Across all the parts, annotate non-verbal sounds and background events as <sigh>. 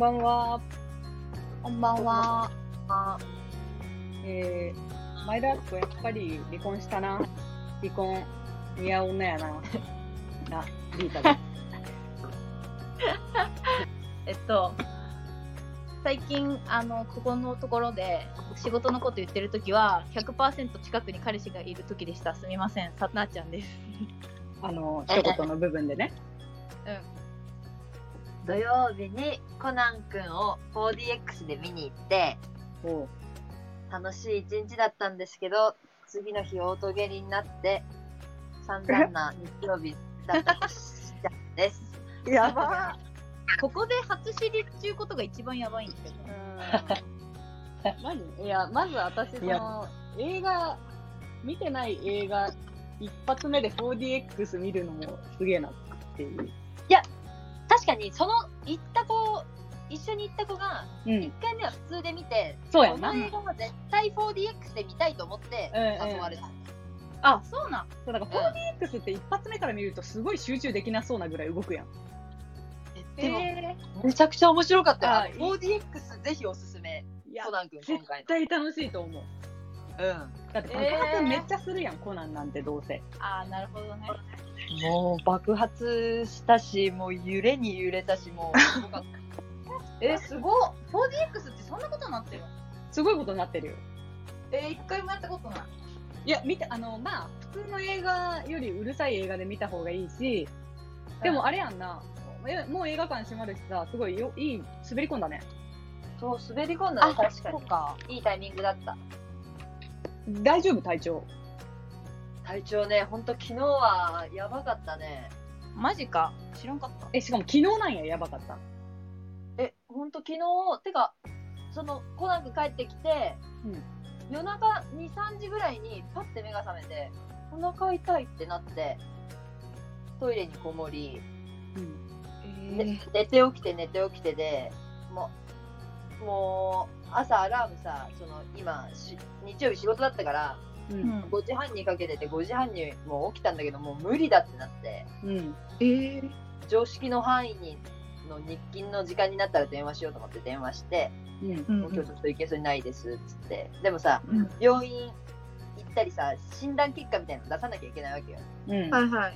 ばんは。こんばんは。えー、前田敦子やっぱり離婚したな。離婚似合う女やな。<laughs> な、リータです。<laughs> えっと、最近、あの、ここのところで仕事のこと言ってるときは、100%近くに彼氏がいるときでした。すみません。さなちゃんです。あの、一言の部分でね。うん。土曜日にコナン君を 4DX で見に行っておう楽しい一日だったんですけど次の日オートゲリになって散々な日曜日だったしちゃんです。<laughs> やばここで初知りっていうことが一番やばいんですけど。何？いや、まず私、そいやの、映画、見てない映画、一発目で 4DX 見るのもすげえなっていう。確かにその行った子一緒に行った子がうん1。回目は普通で見てそうやなこの。映画は絶対 4DX で見たいと思ってうんうん誘われた。あ、そうなん。そうだから 4DX って一発目から見るとすごい集中できなそうなぐらい動くやん。でもえめちゃくちゃ面白かったよ。ああの 4DX ぜひおすすめ。ー、いやコ、ナン君今絶回対楽しいと思う。の。うん。だって爆発めっちゃするやん、コナンなんてどうせ。あー、なるほどね。もう爆発したし、もう揺れに揺れたし、もうすごかった。<laughs> えー、すごっ 4DX ってそんなことになってるの？すごいことになってるよ。えー、一回もやったことない。いや、見て、あの、まあ、普通の映画よりうるさい映画で見た方がいいし、でもあれやんな、えもう映画館閉まるしさ、すごいよ、いい、滑り込んだね。そう、滑り込んだね、あ確かに。そうか。いいタイミングだった。大丈夫、体調？体調ね、ほんと昨日はやばかったね。マジか。知らんかった。え、しかも昨日なんや、やばかった。え、ほんと昨日、てか、その、コナン君帰ってきて、うん夜中2、3時ぐらいにパッて目が覚めて、お腹痛いってなって、トイレにこもり、うん。ね寝て起きて寝て起きてで、もう、もう、朝アラームさ、その、今、し日曜日仕事だったから、う。うんん。5時半にかけてて5時半にもう起きたんだけど、もう無理だってなって、うん。えー、常識の範囲に、の日勤の時間になったら電話しようと思って電話して、うん。うんもう今日ちょっと行けそうにないですっつって。でもさ、うん病院行ったりさ、診断結果みたいなの出さなきゃいけないわけよ。うん。はいはい。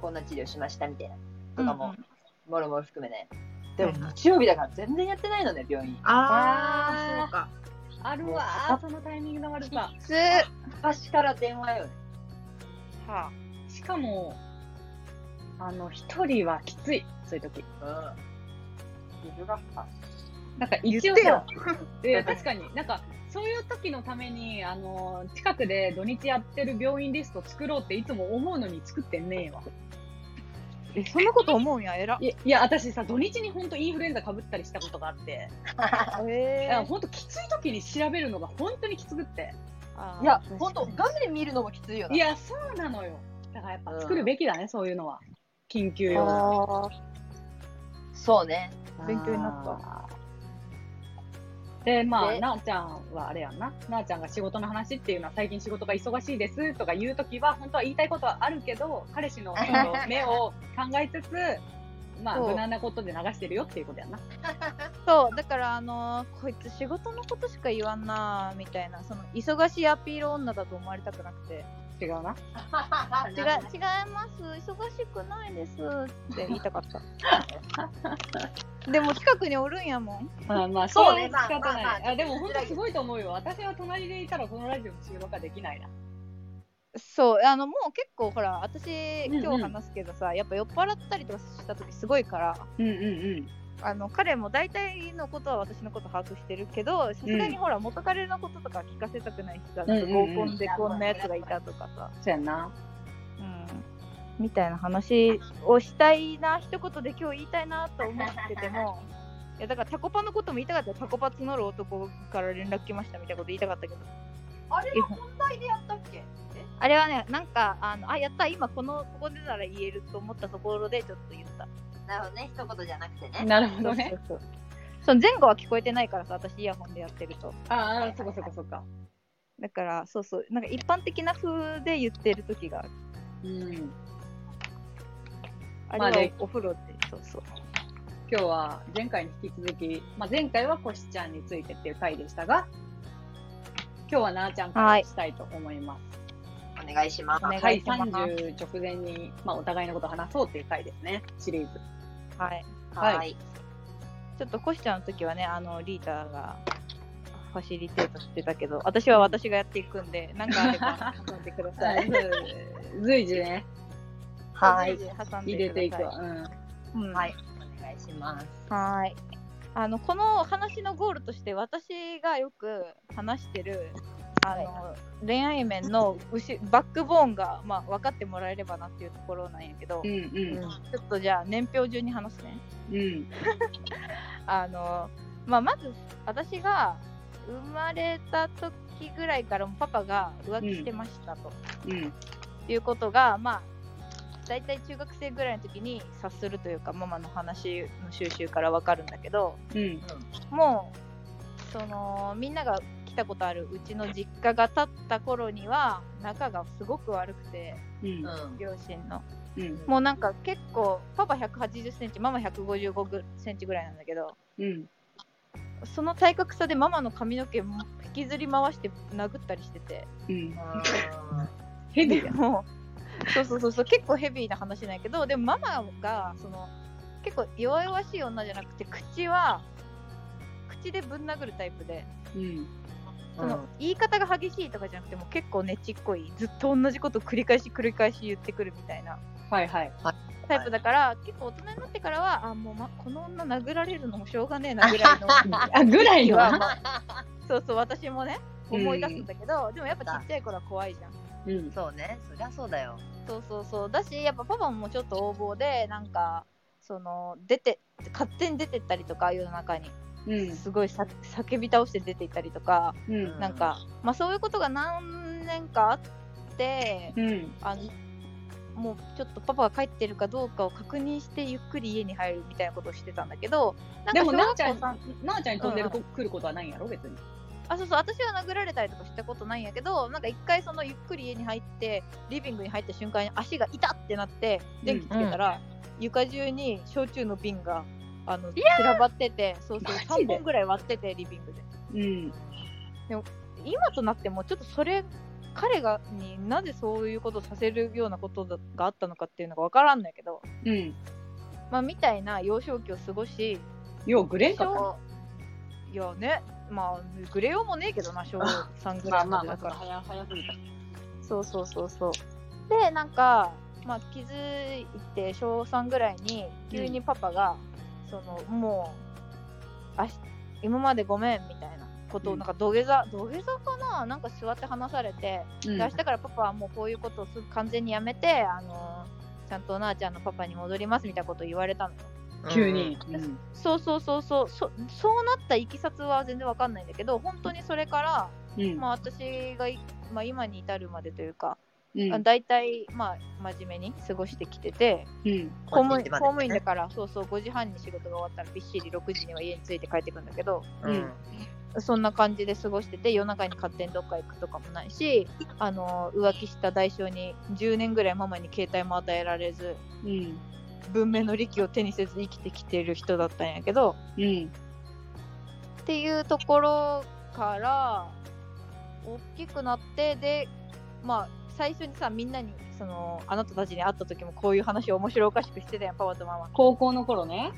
こんな治療しましたみたいな。とかも、もろもろ含めね。でも日曜日だから全然やってないのね、病院。あー、あーそうか。あるわー、そのタイミングの悪さ。つ昔から電話よね。はしかも、あの、一人はきつい、そういう時。うん。水があなんか一応さ、<laughs> いや確かに、なんか、そういう時のために、あの、近くで土日やってる病院リスト作ろうっていつも思うのに作ってんねえわ。え、そんなこと思うんや、えら。いや、私さ、土日に本当インフルエンザかぶったりしたことがあって、<laughs> えいや本当きつい時に調べるのが本当にきつくって。いや、ほんと、画面見るのもきついよな。いや、そうなのよ。だからやっぱ作るべきだね、そういうのは。緊急用そうね。勉強になったた。で、まあ、でなあちゃんはあれやんな。なあちゃんが仕事の話っていうのは最近仕事が忙しいですとか言うときは、本当は言いたいことはあるけど、彼氏のその目を考えつつ、<laughs> まあ、無難なことで流してるよっていうことやんな。<laughs> そう、だから、あのーこいつ仕事のことしか言わんなーみたいな、その、忙しいアピール女だと思われたくなくて、違うな。<laughs> 違う、違います、忙しくないですって言いたかった。<laughs> でも、近くにおるんやもん。まあまあ、そううね、仕方まあまあまない。ああでも本当すごいと思うよ。私は隣でいたらこのラジオの収録はできないな。そう、あの、もう結構、ほら、私、うんうん今日話すけどさ、やっぱ酔っ払ったりとかした時すごいから、うんうんうん。あの彼も大体のことは私のこと把握してるけどさすがにほら元彼のこととか聞かせたくないしさ、うんうんうん。合コンでこんなやつがいたとかさ、そうやんな。うん、みたいな話をしたいな一言で今日言いたいなと思ってても <laughs> いやだからタコパのことも言いたかったよタコパ募る男から連絡来ましたみたいなこと言いたかったけど。あれは本題でやったっけ？あれはねなんかあのあやった今このここでなら言えると思ったところでちょっと言ったなるほどね、一言じゃなくてね。なるほどね。そうそう前後は聞こえてないからさ私イヤホンでやってるとああ、そこそこそっか。だからそうそうなんか一般的な風で言ってる時があるうん。あれはお風呂でそうそう今日は前回に引き続き、まあ、前回はコシちゃんについてっていう回でしたが、今日はなあちゃんからしたいと思います。お願いします。お願はいい、します30直前に、まあ、お互いのことを話そうっていう回ですね、シリーズ。はい。はいはい。ちょっとコシちゃんの時はね、あの、リータがファシリテートしてたけど、私は私がやっていくんで、なんかあれば挟んでくださ <laughs> い。随時ね、はい。挟んで入れていくわ。うん。うん、はい。お願いします。はい。あのこの話のゴールとして私がよく話してるあの、恋愛面の後バックボーンが、まあ、分かってもらえればなっていうところなんやけど、うんうちょっとじゃあ年表順に話すね。ん。うん。<laughs> あのまあ、まず私が生まれた時ぐらいからもパパが浮気してましたと、うん。いうことがまあ大体中学生ぐらいの時に察するというかママの話の収集から分かるんだけどうん。もうそのみんなが来たことあるうちの実家が建った頃には仲がすごく悪くてうん。うん。両親のうん。もうなんか結構パパ1 8 0センチママ1 5 5センチぐらいなんだけどうん。その体格差でママの髪の毛も引きずり回して殴ったりしててうん。ヘビ？ーや。もうそうそうそうそう結構ヘビーな話なんやけどでもママがその結構弱々しい女じゃなくて口は口でぶん殴るタイプでうん。その言い方が激しいとかじゃなくても結構ねちっこいずっと同じこと繰り返し繰り返し言ってくるみたいなはいはい。タイプだから、結構大人になってからはあもう、ま、この女殴られるのもしょうがねえなぐらいの <laughs> あ、ぐらいの？は、まあ、そうそう私もね思い出すんだけど、でもやっぱちっちゃい頃は怖いじゃんうん。そうね。そりゃそうだよ。そうそうそうだしやっぱパパもちょっと横暴でなんかその出て勝手に出てったりとか世の中にうん。すごいさ叫び倒して出て行ったりとか、うん。なんか、まあ、そういうことが何年かあってうん。あのもうちょっとパパが帰ってるかどうかを確認してゆっくり家に入るみたいなことをしてたんだけどなんでも、なあちゃんなあちゃんに飛んでるうこ来ることはないんやろ、別に。あそうそう私は殴られたりとかしたことないんやけどなんか一回そのゆっくり家に入ってリビングに入った瞬間に足が痛ってなって電気つけたら、床中に焼酎の瓶があの散らばっててそうそうマジで。3本ぐらい割っててリビングで。うん。今となってもちょっとそれ彼がになぜそういうことをさせるようなことがあったのかっていうのが分からんないけど、うん。まあ、みたいな幼少期を過ごし。よう、グレンかな小いやねまあグレようもねえけどな小3ぐらいまでだから、早、早すぎた。そうそうそうそう。でなんか、まあ、気づいて小3ぐらいに急にパパが、そのもうあし今までごめんみたいなことをうん。なんか土下座、土下座かな？なんか座って話されて、うん。で明日からパパはもうこういうことをすぐ完全にやめてあのちゃんとなあちゃんのパパに戻りますみたいなことを言われたの。よ急に。そうそうそうそう。そそうなったいきさつは全然わかんないんだけど本当にそれから、うん。まあ、私がい、まあ、今に至るまでというか、うん。あ大体、まあ、真面目に過ごしてきててうん。公務員5時までね公務員だからそうそう5時半に仕事が終わったらびっしり6時には家に着いて帰ってくんだけどうん。そんな感じで過ごしてて夜中に勝手にどっか行くとかもないしあの浮気した代償に10年ぐらいママに携帯も与えられずうん。文明の利器を手にせず生きてきてる人だったんやけどうん。っていうところから大きくなってでまあ最初にさみんなにそのあなたたちに会った時もこういう話を面白おかしくしてたやんパパとママ高校の頃ね。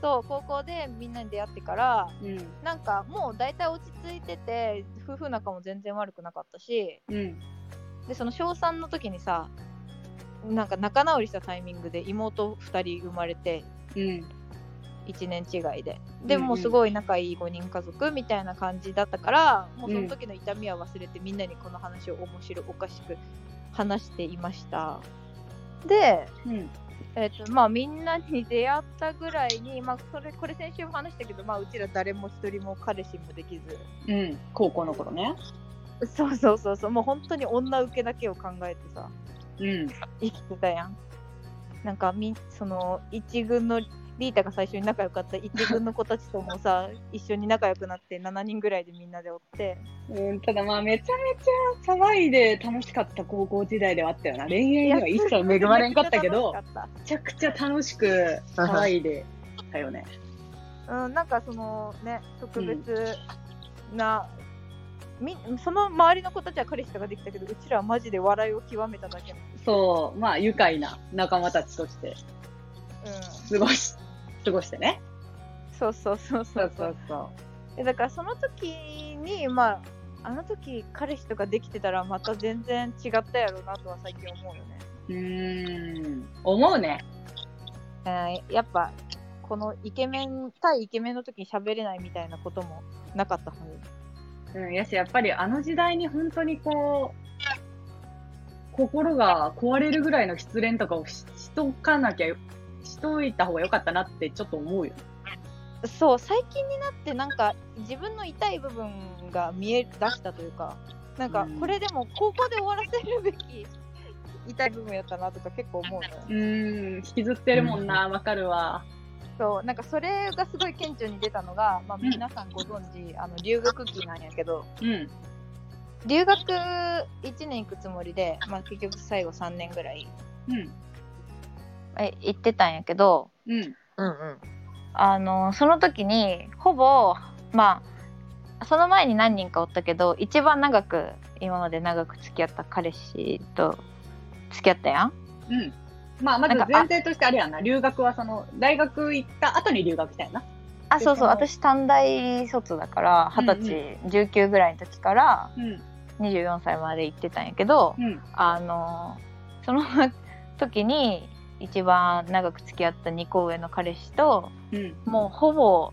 と高校でみんなに出会ってからうん。なんかもう大体落ち着いてて夫婦仲も全然悪くなかったしうん。でその小3の時にさなんか仲直りしたタイミングで妹2人生まれてうん。1年違いででうんうんもうすごい仲いい5人家族みたいな感じだったからもうその時の痛みは忘れてみんなにこの話を面白おかしく話していましたで、うん。えっとまあ、みんなに出会ったぐらいに、まあ、それこれ先週も話したけど、まあ、うちら誰も一人も彼氏もできずうん。高校の頃ね。そうそうそうそうもう本当に女受けだけを考えてさうん。生きてたやんなんかみその一軍のリータが最初に仲良かった一軍の子たちともさ <laughs> 一緒に仲良くなって7人ぐらいでみんなでおってうん、ただまあめちゃめちゃ騒いで楽しかった高校時代ではあったよな。恋愛には一切恵まれんかったけど、めちゃくちゃ楽しく騒いでたよね。うん、なんかそのね、特別な、みその周りの子たちは彼氏とかできたけど、うちらはマジで笑いを極めただけの。そう、まあ愉快な仲間たちとしてうん。過ごし、過ごしてね。そうそうそうそそううそそううそえだからその時に、まあ、あの時彼氏とかできてたらまた全然違ったやろうなとは最近思うよね。う。ん、思うね。えーやっぱ、このイケメン、対イケメンの時に喋れないみたいなこともなかったはず。うん、やし、やっぱりあの時代に本当にこう、心が壊れるぐらいの失恋とかをししとかなきゃよ、しといた方が良かったなってちょっと思うよ。そう最近になってなんか自分の痛い部分が見え出したというかなんかうん。これでも高校で終わらせるべき痛い部分やったなとか結構思うのよ。うーん、引きずってるもんな、わかるわ。そうなんかそれがすごい顕著に出たのが、まあ、うん。皆さんご存知、あの留学期なんやけどうん、留学1年行くつもりで、まあ、結局最後3年ぐらいうん、え行ってたんやけどうん、うんうん。あのその時にほぼまあその前に何人かおったけど一番長く今まで長く付き合った彼氏と付き合ったやん？うん。まあ、まずなんか前提としてあれやんな。留学はその、大学行った後に留学したやな。あそうそう私短大卒だから二十歳、19ぐらいの時からうん、24歳まで行ってたんやけどうん、あのその時に一番長く付き合った2個上の彼氏とうん。もうほぼ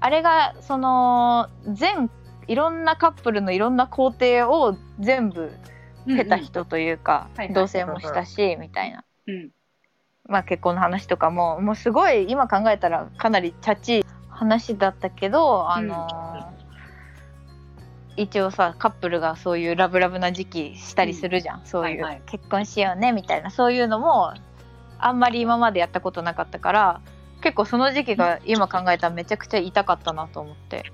あれがその全いろんなカップルのいろんな工程を全部経た人というか、同棲もしたしみたいな、うん、まあ、結婚の話とかももうすごい今考えたらかなりチャチい話だったけどあの一応さカップルがそういうラブラブな時期したりするじゃん、そういう、はいはい。結婚しようねみたいな。そういうのもあんまり今までやったことなかったから結構その時期が今考えたらめちゃくちゃ痛かったなと思って。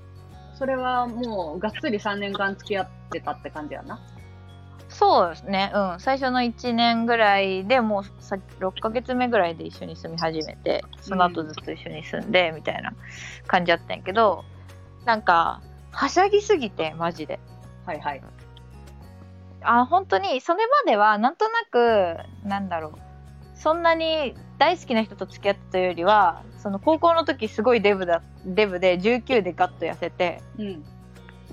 それはもう、がっつり3年間付き合ってたって感じやな。そうですね。うん。最初の1年ぐらいでもうさ6ヶ月目ぐらいで一緒に住み始めてその後ずっと一緒に住んでみたいな感じだったんやけどなんかはしゃぎすぎてマジで。はいはい。あ本当にそれまではなんとなくなんだろうそんなに大好きな人と付き合ってたよりはその高校の時すごいデブだデブで19でガッと痩せてうん、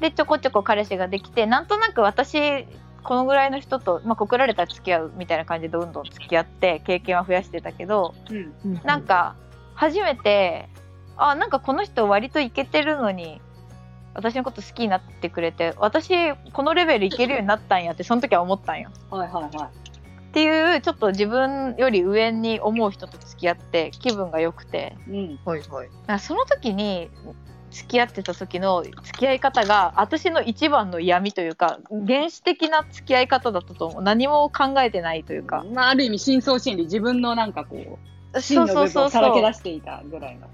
でちょこちょこ彼氏ができてなんとなく私このぐらいの人と、まあ、告られたら付き合うみたいな感じでどんどん付き合って経験は増やしてたけどうん、なんか初めてあなんかこの人割とイケてるのに私のこと好きになってくれて私このレベルいけるようになったんやってその時は思ったんよ。はいはいはい。っていうちょっと自分より上に思う人と付き合って気分が良くて。うん、はいはい。その時に付き合ってた時の付き合い方が私の一番の闇というか原始的な付き合い方だったと思う。何も考えてないというか、まあ、ある意味、深層心理、自分のなんかこう、真の部分そうそう。そうそうをさらけ出していたぐらいの。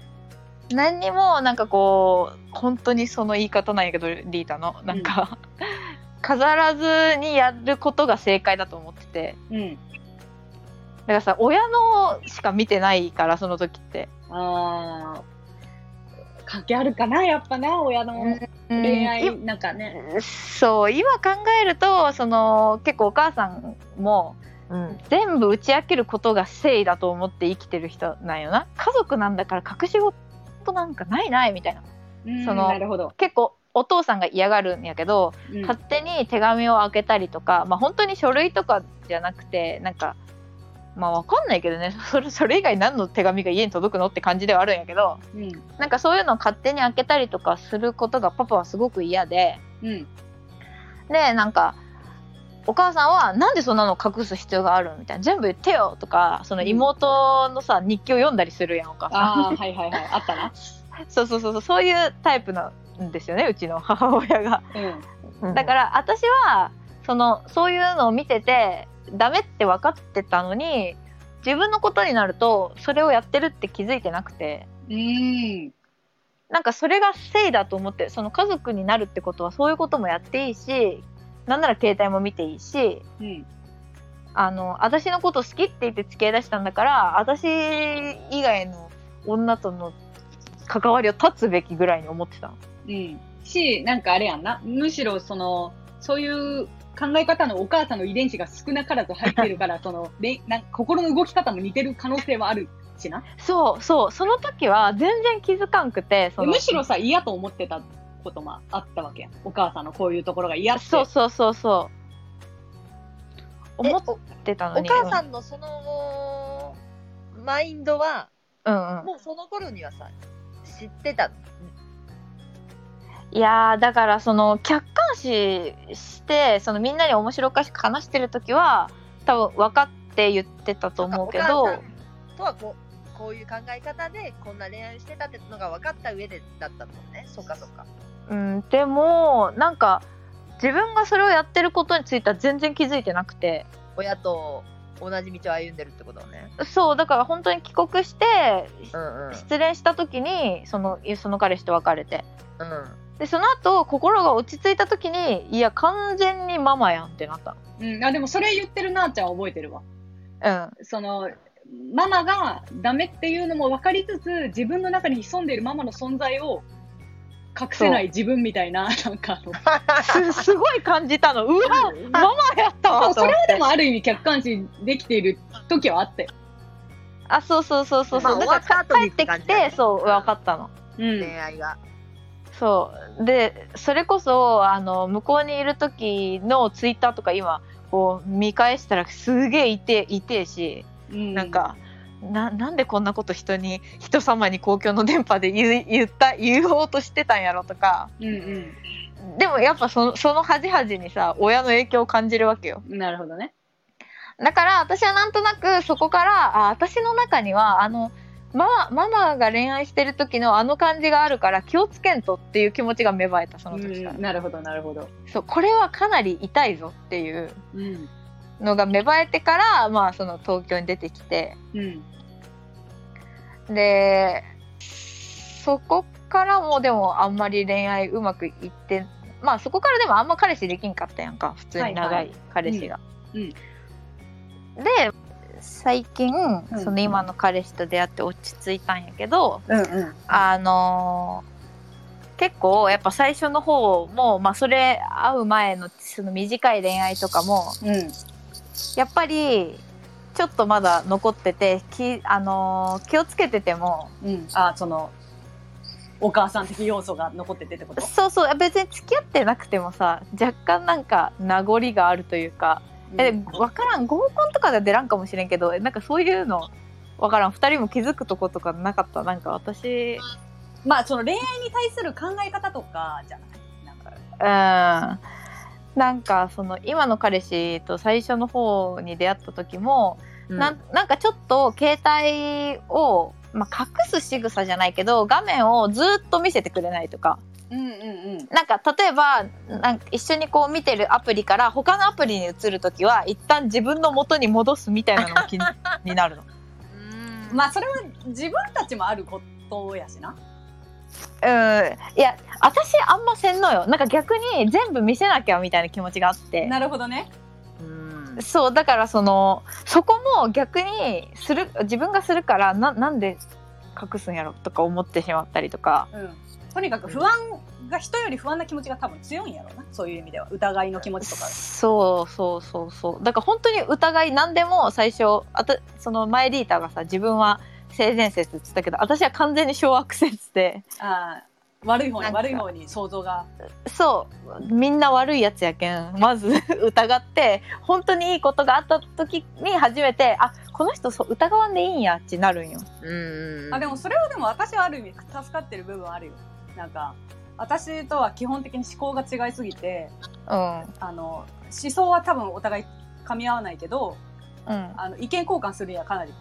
何にもなんかこう本当にその言い方なんやけどリータの。なんか、飾らずにやることが正解だと思っててうん。だからさ親のしか見てないからその時ってああ、関係あるかな、やっぱな、親の恋い愛、なんかね。そう今考えるとその結構お母さんもうん。全部打ち明けることが誠意だと思って生きてる人なんよな家族なんだから隠し事なんかないないみたいなうんそのなるほど。結構お父さんが嫌がるんやけど、うん勝手に手紙を開けたりとかまあ本当に書類とかじゃなくてなんかまあわかんないけどね <laughs> それそれ以外何の手紙が家に届くのって感じではあるんやけどうん。なんかそういうのを勝手に開けたりとかすることがパパはすごく嫌でうん。でなんかお母さんはなんでそんなの隠す必要があるみたいな全部言ってよとかその妹のさ日記を読んだりするやんお母さんああ、はいはいはい。あったな。<laughs> そうそうそうそうそういうタイプなんですよねうちの母親がうん。だから私はそのそういうのを見ててダメって分かってたのに自分のことになるとそれをやってるって気づいてなくてうん。なんかそれが誠意だと思ってその家族になるってことはそういうこともやっていいしなんなら携帯も見ていいしうん。あの私のこと好きって言って付き合いだしたんだから私以外の女との関わりを断つべきぐらいに思ってたの。うん。し、なんかあれやんな。むしろその、そういう考え方のお母さんの遺伝子が少なからず入ってるから、その、<laughs> れなんか心の動き方も似てる可能性はあるしな。そうそうその時は全然気づかんくてそのむしろさ、嫌と思ってたこともあったわけやん。お母さんのこういうところが嫌って。そうそうそうそうえ思ってたのにお母さんのそのマインドはうんうんもうその頃にはさ知ってたの？いやーだからその客観視してそのみんなに面白おかしく話してる時は多分分かって言ってたと思うけどとはこうこういう考え方でこんな恋愛をしてたってのが分かった上でだったもんね。そっかそっか。うん、でもなんか自分がそれをやってることについては全然気づいてなくて。親と同じ道を歩んでるってことね。そうだから本当に帰国してうんうん。失恋した時にそのその彼氏と別れて。うんでその後心が落ち着いた時にいや完全にママやんってなった。うん。あ、でもそれ言ってるなーちゃんは覚えてるわ。のその、ママがダメっていうのも分かりつつ、自分の中に潜んでいるママの存在を隠せない自分みたいな、<laughs> なんかあの、うんすすごい感じたの。うわママやったそうわと思って。それはでもある意味客観視できている時はあったよ。あそうそうそうそうそう、まあだから終わった後に帰ってきねてそう分かったの。うん。恋愛がそうでそれこそあの向こうにいる時のツイッターとか今こう見返したらすげえいていてえしうんなんか、ななんでこんなこと人に人様に公共の電波で言う言った言おうとしてたんやろとかうんでもやっぱそのその端々にさ親の影響を感じるわけようん。なるほどね。だから私はなんとなくそこからあ私の中にはあのママママが恋愛してる時のあの感じがあるから気をつけんとっていう気持ちが芽生えたその時から、うんなるほど、なるほど。そうこれはかなり痛いぞっていううん。のが芽生えてから、まあ、その東京に出てきてうん。でそこからもでもあんまり恋愛うまくいってまあそこからでもあんま彼氏できんかったやんか普通に長い彼氏が。うんうんで最近、んその今の彼氏と出会って落ち着いたんやけど、うんうん。あのー結構やっぱ最初の方も、まあ、それ会う前のその短い恋愛とかもうん。やっぱりちょっとまだ残っててき、あのー気をつけててもうん。あ、その、お母さん的要素が残っててってこと？そうそう別に付き合ってなくてもさ若干なんか名残があるというか、え分からん。合コンとかでは出らんかもしれんけどなんかそういうの分からん。2人も気づくとことかなかった？なんか私。まあ、その恋愛に対する考え方とかじゃない？なんか、うん。なんかその今の彼氏と最初の方に出会った時も、なんなんかちょっと携帯を、まあ、隠す仕草じゃないけど画面をずっと見せてくれないとかうんうんうん。なんか例えばなんか一緒にこう見てるアプリから他のアプリに移る時は一旦自分の元に戻すみたいなのも気に <laughs> になるの。うんまあ、それは自分たちもあることやしな。うんいや私あんませんのよなんか逆に全部見せなきゃみたいな気持ちがあってなるほどね。うんそうだからそのそこも逆にする自分がするからななんで隠すんやろとか思ってしまったりとかうん。とにかく不安が人より不安な気持ちが多分強いんやろうな。そういう意味では。疑いの気持ちとか。そうそうそうそうだから本当に疑い何でも最初あたその前リーターがさ自分は性善説って言ってたけど私は完全に小悪説でああ、悪い方に悪い方に想像が。そうみんな悪いやつやけんまず <laughs> 疑って本当にいいことがあった時に初めてあこの人そう疑わんでいいんやってなるんよ。うんあ、でもそれはでも私はある意味助かってる部分あるよ。なんか、私とは基本的に思考が違いすぎて、うんあの、思想は多分お互い噛み合わないけど、うんあの、意見交換するにはかなり。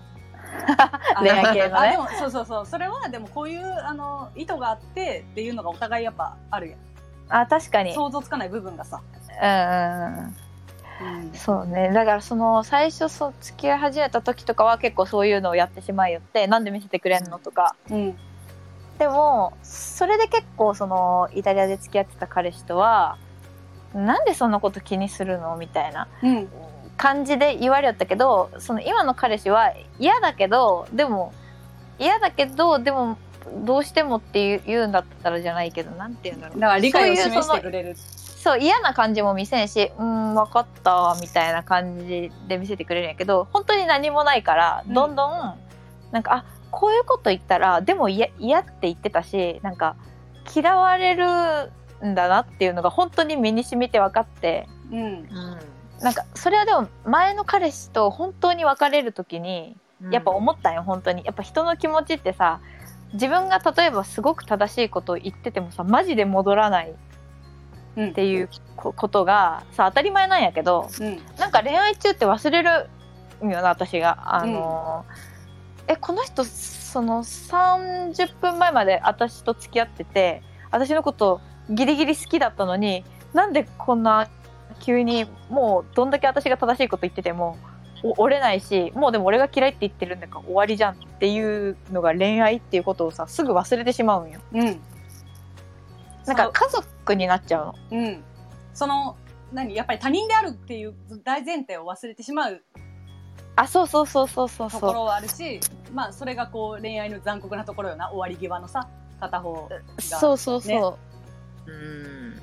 <laughs> 恋愛系のねあでもそうそうそう。それはでもこういう、あの、意図があってっていうのがお互いやっぱあるやん。あ確かに想像つかない部分がさ。うんうんうんそうねだからその最初そう付き合い始めた時とかは結構そういうのをやってしまいよってなんで見せてくれんのとかうん。でもそれで結構そのイタリアで付き合ってた彼氏とはなんでそんなこと気にするのみたいなうん。感じで言われよったけどその今の彼氏は嫌だけどでも嫌だけどでもどうしてもっていう言うんだったらじゃないけどなんて言うんだろうだから理解を示してくれる。そう嫌な感じも見せんしうん分かったみたいな感じで見せてくれるんやけど本当に何もないからうんどんどん、なんかあこういうこと言ったらでも嫌嫌って言ってたしなんか嫌われるんだなっていうのが本当に身に染みて分かって。うん。うん。なんかそれはでも前の彼氏と本当に別れる時にやっぱ思ったんよ本当に。やっぱ人の気持ちってさ自分が例えばすごく正しいことを言っててもさマジで戻らないうん。っていうこことがさ当たり前なんやけどうん。なんか恋愛中って忘れるんよな私が。あのーえこの人その30分前まで私と付き合ってて私のことギリギリ好きだったのになんでこんな急にもうどんだけ私が正しいこと言っててもお折れないしもうでも俺が嫌いって言ってるんだから終わりじゃんっていうのが恋愛っていうことをさすぐ忘れてしまうんようん。なんか家族になっちゃうのうん。その、何？やっぱり他人であるっていう大前提を忘れてしまうあそうそうそうそうそうそうところはあるし、まあそれがこう恋愛の残酷なところよな、終わり際のさ、片方が。そうそうそう、ねうん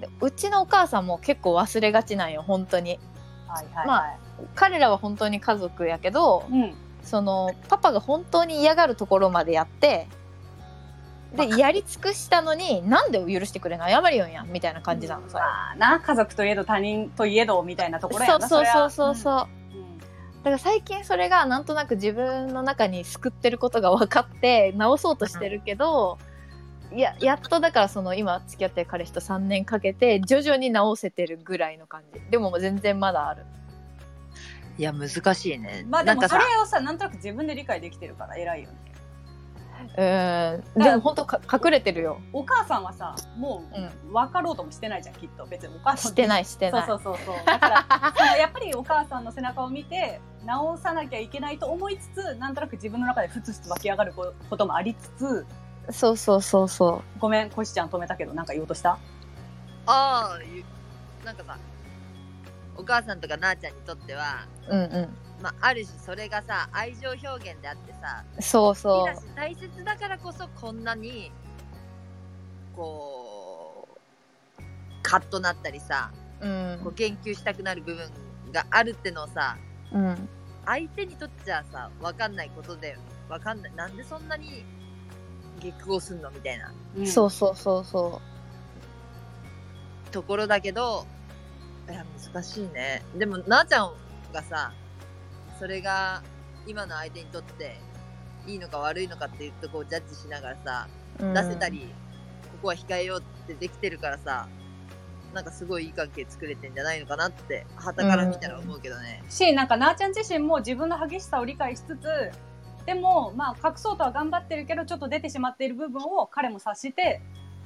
でうちのお母さんも結構忘れがちなんよ本当にはいはい、まはい。彼らは本当に家族やけどうん。そのパパが本当に嫌がるところまでやってでやり尽くしたのになんで許してくれない？謝りよんやんみたいな感じなのさ、まあな、家族といえど他人といえどみたいなところやな。そうそうそうう。そうそう、うんだから最近それがなんとなく自分の中に救ってることが分かって直そうとしてるけど、いややっとだからその今付き合ってる彼氏と3年かけて徐々に直せてるぐらいの感じでも全然まだあるいや難しいねまあでもそれをさ、なんとなく自分で理解できてるから偉いよね。うんでも本当か隠れてるよお母さんはさ、もう分かろうともしてないじゃん、きっと。別にお母さん。してないいしてないそうそうそうそう。だから、そのやっぱりお母さんの背中を見て、直さなきゃいけないと思いつつ、なんとなく自分の中でふつふつ湧き上がることもありつつ、そうそうそうそごめん、コシちゃん止めたけど、なんか言おうとした？ああゆなんかさお母さんとかなあちゃんにとっては、ううん。うまあ、ある種それがさ愛情表現であってさんそう。そだし大切だからこそこんなにこうカッとなったりさううん。こう言及したくなる部分があるってのをさうん。相手にとっちゃさ分かんないことで分かんない。なんでそんなに激高すんのみたいな。そうそうそうそところだけどいや難しいね。でもなあちゃんがさそれが今の相手にとっていいのか悪いのかっていうとこをジャッジしながらさう、うん。出せたり、ここは控えようってできてるからさなんかすごいいい関係作れてんじゃないのかなって旗から見たら思うけどね、し、なんかなあちゃん自身も自分の激しさを理解しつつ、でも、まあ、隠そうとは頑張ってるけど、ちょっと出てしまっている部分を彼も察して、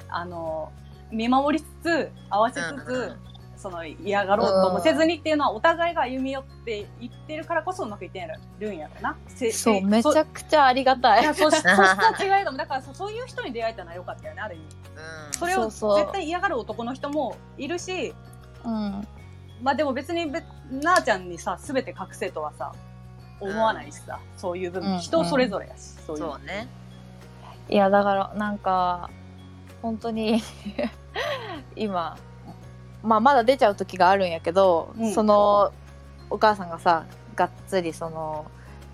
あの、見守りつつ、合わせつつ、うんうんその嫌がろうともせずにっていうのはお互いが歩み寄っていってるからこそうまくいってるんやろな。せそうせめちゃくちゃありがたい。いや <laughs> そし素質は違えどもだからそそういう人に出会えたのは良かったよねある意味。うん。それをそうそう。絶対嫌がる男の人もいるし。うん。まあでも別にべなあちゃんにさ全て隠せとはさ思わないしさ、そういう部分、うん。人それぞれやし、そういう。のそうね。いやだからなんか本当に <laughs> 今、まあ、まだ出ちゃう時があるんやけど、うん。そのお母さんがさがっつりその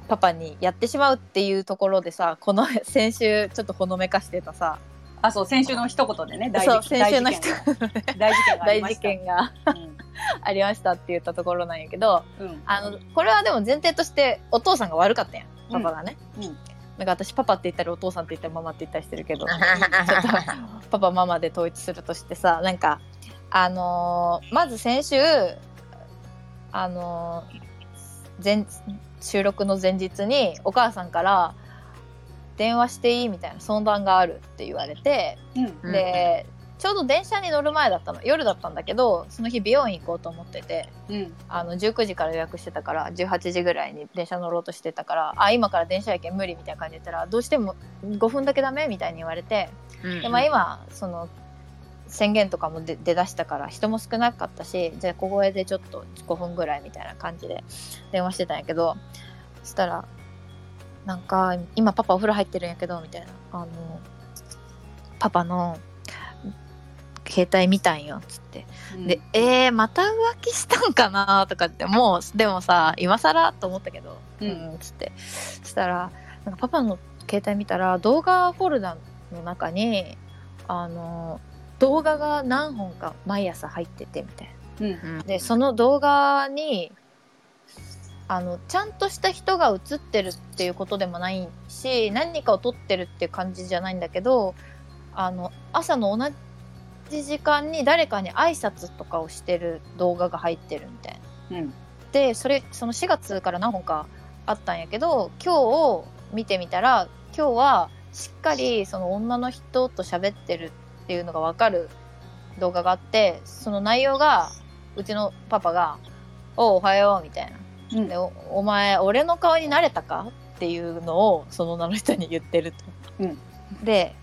パパにやってしまうっていうところでさこの <laughs> 先週ちょっとほのめかしてたさ。あそう先週の一言でね大事件が。大事件がありました。件がありました。って言ったところなんやけどうん。うん。あのこれはでも前提としてお父さんが悪かったやん。パパがね、うん。うん。なんか私パパって言ったりお父さんって言ったりママって言ったりしてるけど。ちょっとパパママで統一するとしてさなんかあのーまず先週あのー前収録の前日にお母さんから「電話していい?」みたいな相談があるって言われてうん。うんでちょうど電車に乗る前だったの夜だったんだけどその日美容院行こうと思っててうん。あの19時から予約してたから18時ぐらいに電車乗ろうとしてたからあ今から電車やけん無理みたいな感じで言ったらどうしても5分だけダメみたいに言われてうん。で、まあ、今その宣言とかも出出だしたから人も少なかったしじゃあ小声でちょっと5分ぐらいみたいな感じで電話してたんやけどそしたらなんか今パパお風呂入ってるんやけどみたいなあのパパの携帯見たんよっつって。うん。で、えー、また浮気したんかなとかって、もう、でもさ、今更と思ったけど、うんつって。そしたら、なんかパパの携帯見たら、動画フォルダの中に、あの、動画が何本か毎朝入ってて、みたいうんな。で、その動画に、あの、ちゃんとした人が映ってるっていうことでもないし、何かを撮ってるっていう感じじゃないんだけど、あの、朝の同じ時間に誰かに挨拶とかをしてる動画が入ってるみたいな。うんでそれその4月から何本かあったんやけど今日見てみたら今日はしっかりその女の人と喋ってるっていうのが分かる動画があってその内容がうちのパパが「おうおはよう」みたいな。うん。でお「お前俺の顔に慣れたか?」っていうのをその女の人に言ってると。うん。で